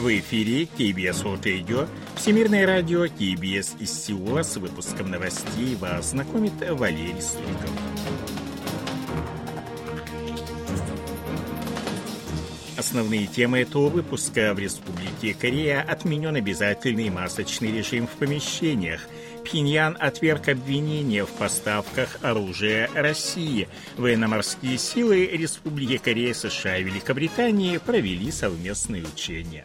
В эфире KBS World Radio, Всемирное радио KBS из Сеула с выпуском новостей вас знакомит Валерий Суриков. Основные темы этого выпуска в Республике Корея отменен обязательный масочный режим в помещениях – Пхеньян отверг обвинения в поставках оружия России. Военно-морские силы Республики Корея, США и Великобритании провели совместные учения.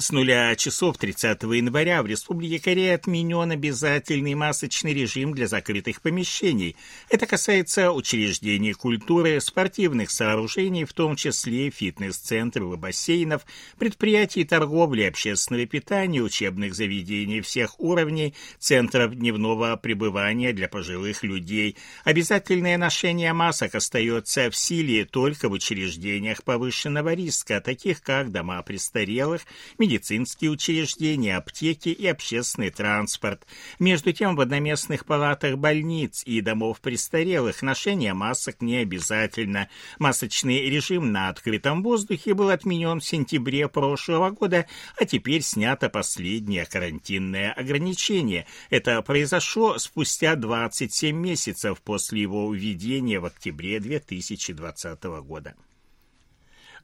С нуля часов 30 января в Республике Корея отменен обязательный масочный режим для закрытых помещений. Это касается учреждений культуры, спортивных сооружений, в том числе фитнес-центров и бассейнов, предприятий торговли, общественного питания, учебных заведений всех уровней, центров дневного пребывания для пожилых людей. Обязательное ношение масок остается в силе только в учреждениях повышенного риска, таких как дома престарелых, медицинские учреждения, аптеки и общественный транспорт. Между тем, в одноместных палатах больниц и домов престарелых ношение масок не обязательно. Масочный режим на открытом воздухе был отменен в сентябре прошлого года, а теперь снято последнее карантинное ограничение. Это произошло спустя 27 месяцев после его введения в октябре 2020 года.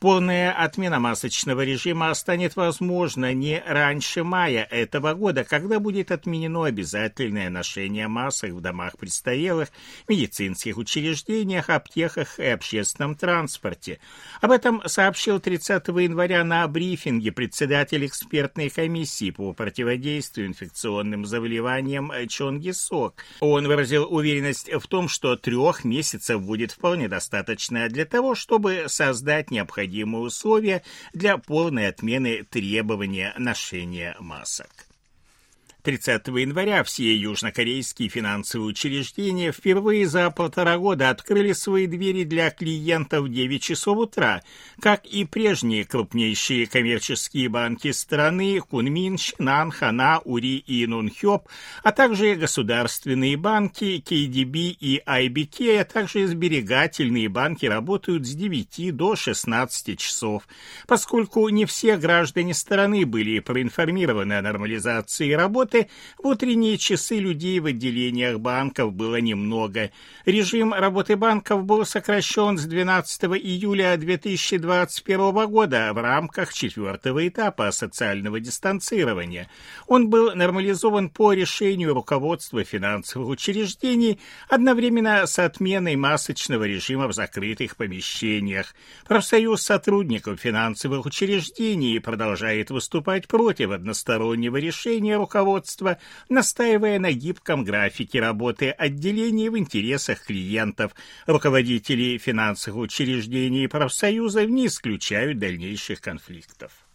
Полная отмена масочного режима станет возможна не раньше мая этого года, когда будет отменено обязательное ношение масок в домах престарелых, медицинских учреждениях, аптеках и общественном транспорте. Об этом сообщил 30 января на брифинге председатель экспертной комиссии по противодействию инфекционным заболеваниям Чон Гисок. Он выразил уверенность в том, что трех месяцев будет вполне достаточно для того, чтобы создать необходимые необходимые условия для полной отмены требования ношения масок. 30 января все южнокорейские финансовые учреждения впервые за полтора года открыли свои двери для клиентов в 9 часов утра, как и прежние крупнейшие коммерческие банки страны Кунмин, Шинан, Хана, Ури и Нунхёп, а также государственные банки KDB и IBK, а также сберегательные банки работают с 9 до 16 часов. Поскольку не все граждане страны были проинформированы о нормализации работы, работы, в утренние часы людей в отделениях банков было немного. Режим работы банков был сокращен с 12 июля 2021 года в рамках четвертого этапа социального дистанцирования. Он был нормализован по решению руководства финансовых учреждений одновременно с отменой масочного режима в закрытых помещениях. Профсоюз сотрудников финансовых учреждений продолжает выступать против одностороннего решения руководства руководства, настаивая на гибком графике работы отделений в интересах клиентов. Руководители финансовых учреждений и профсоюзов не исключают дальнейших конфликтов.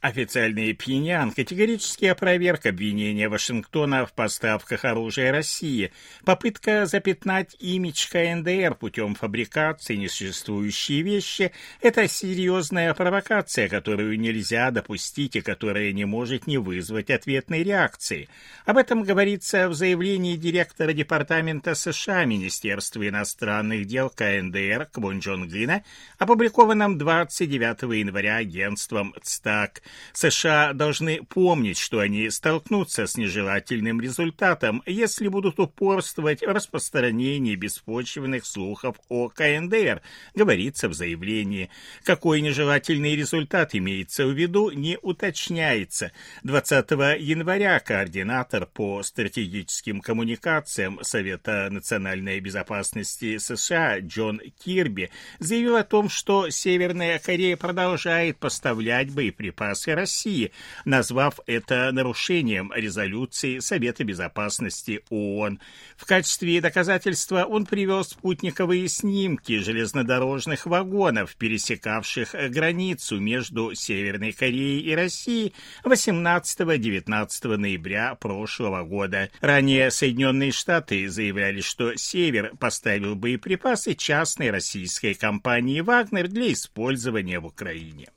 Официальный Пхеньян категорически опроверг обвинения Вашингтона в поставках оружия России. Попытка запятнать имидж КНДР путем фабрикации несуществующие вещи – это серьезная провокация, которую нельзя допустить и которая не может не вызвать ответной реакции. Об этом говорится в заявлении директора Департамента США Министерства иностранных дел КНДР Квон Джон Гына, опубликованном 29 января агентством ЦТАК. США должны помнить, что они столкнутся с нежелательным результатом, если будут упорствовать в распространении беспочвенных слухов о КНДР, говорится в заявлении. Какой нежелательный результат имеется в виду, не уточняется. 20 января координатор по стратегическим коммуникациям Совета национальной безопасности США Джон Кирби заявил о том, что Северная Корея продолжает поставлять боеприпасы Федерации России, назвав это нарушением резолюции Совета Безопасности ООН. В качестве доказательства он привел спутниковые снимки железнодорожных вагонов, пересекавших границу между Северной Кореей и Россией 18-19 ноября прошлого года. Ранее Соединенные Штаты заявляли, что Север поставил боеприпасы частной российской компании «Вагнер» для использования в Украине.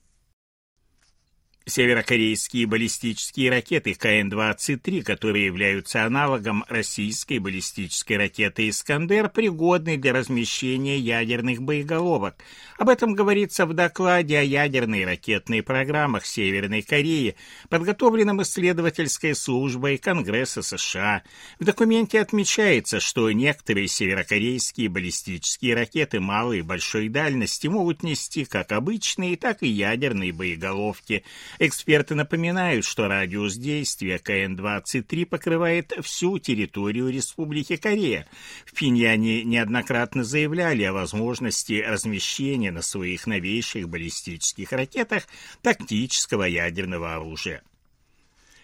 Северокорейские баллистические ракеты КН-23, которые являются аналогом российской баллистической ракеты «Искандер», пригодны для размещения ядерных боеголовок. Об этом говорится в докладе о ядерной ракетной программах Северной Кореи, подготовленном исследовательской службой Конгресса США. В документе отмечается, что некоторые северокорейские баллистические ракеты малой и большой дальности могут нести как обычные, так и ядерные боеголовки – Эксперты напоминают, что радиус действия КН-23 покрывает всю территорию Республики Корея. В Пиньяне неоднократно заявляли о возможности размещения на своих новейших баллистических ракетах тактического ядерного оружия.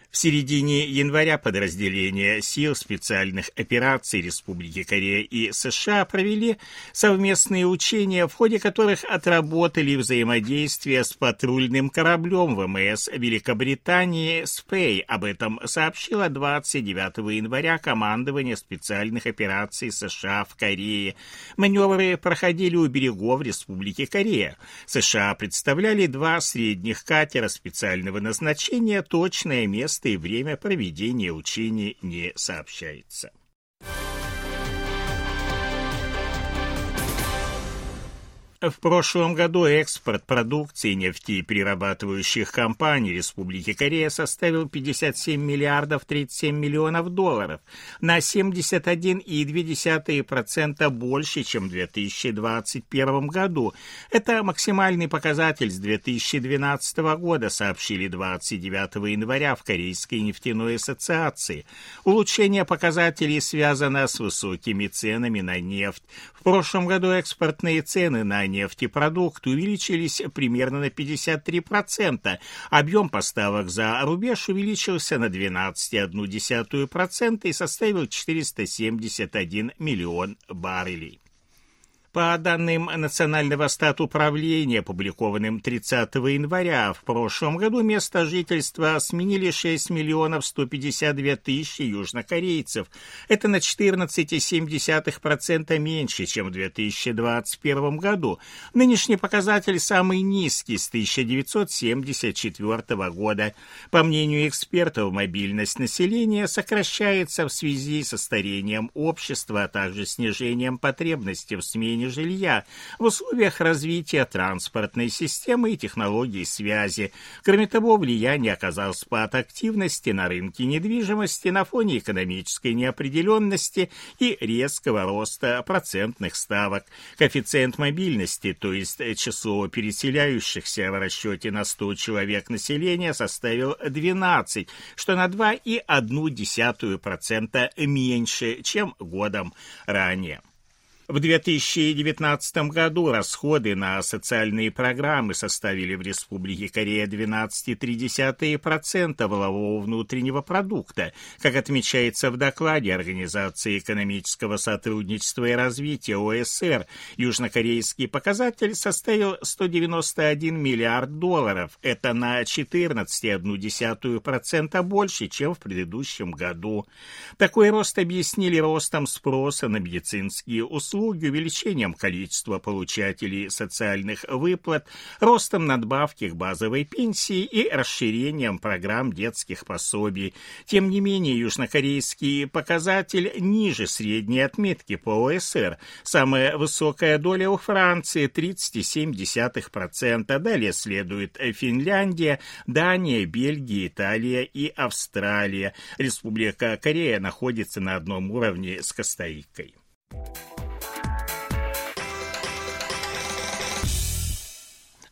В середине января подразделения сил специальных операций Республики Корея и США провели совместные учения, в ходе которых отработали взаимодействие с патрульным кораблем ВМС Великобритании «Спей». Об этом сообщило 29 января командование специальных операций США в Корее. Маневры проходили у берегов Республики Корея. США представляли два средних катера специального назначения, точное место место и время проведения учений не сообщается. В прошлом году экспорт продукции нефтеперерабатывающих компаний Республики Корея составил 57 миллиардов 37 миллионов долларов, на 71,2% больше, чем в 2021 году. Это максимальный показатель с 2012 года, сообщили 29 января в Корейской нефтяной ассоциации. Улучшение показателей связано с высокими ценами на нефть. В прошлом году экспортные цены на нефтепродукты увеличились примерно на 53%. Объем поставок за рубеж увеличился на 12,1% и составил 471 миллион баррелей. По данным Национального статуправления, опубликованным 30 января, в прошлом году место жительства сменили 6 миллионов 152 тысячи южнокорейцев. Это на 14,7% меньше, чем в 2021 году. Нынешний показатель самый низкий с 1974 года. По мнению экспертов, мобильность населения сокращается в связи со старением общества, а также снижением потребности в смене жилья в условиях развития транспортной системы и технологий связи. Кроме того, влияние оказал спад активности на рынке недвижимости на фоне экономической неопределенности и резкого роста процентных ставок. Коэффициент мобильности, то есть число переселяющихся в расчете на 100 человек населения, составил 12, что на 2,1% меньше, чем годом ранее. В 2019 году расходы на социальные программы составили в Республике Корея 12,3% волового внутреннего продукта. Как отмечается в докладе Организации экономического сотрудничества и развития ОСР, южнокорейский показатель составил 191 миллиард долларов. Это на 14,1% больше, чем в предыдущем году. Такой рост объяснили ростом спроса на медицинские услуги услуги, увеличением количества получателей социальных выплат, ростом надбавки к базовой пенсии и расширением программ детских пособий. Тем не менее, южнокорейский показатель ниже средней отметки по ОСР. Самая высокая доля у Франции 37%. Далее следует Финляндия, Дания, Бельгия, Италия и Австралия. Республика Корея находится на одном уровне с Коста-Рикой.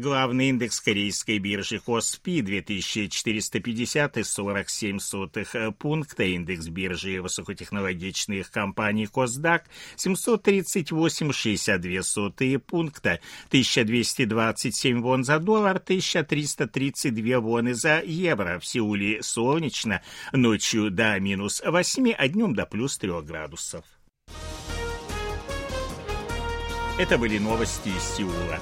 Главный индекс корейской биржи Коспи 2450,47 пункта, индекс биржи высокотехнологичных компаний Косдак 738,62 пункта, 1227 вон за доллар, 1332 воны за евро. В Сеуле солнечно, ночью до минус 8, а днем до плюс 3 градусов. Это были новости из Сеула.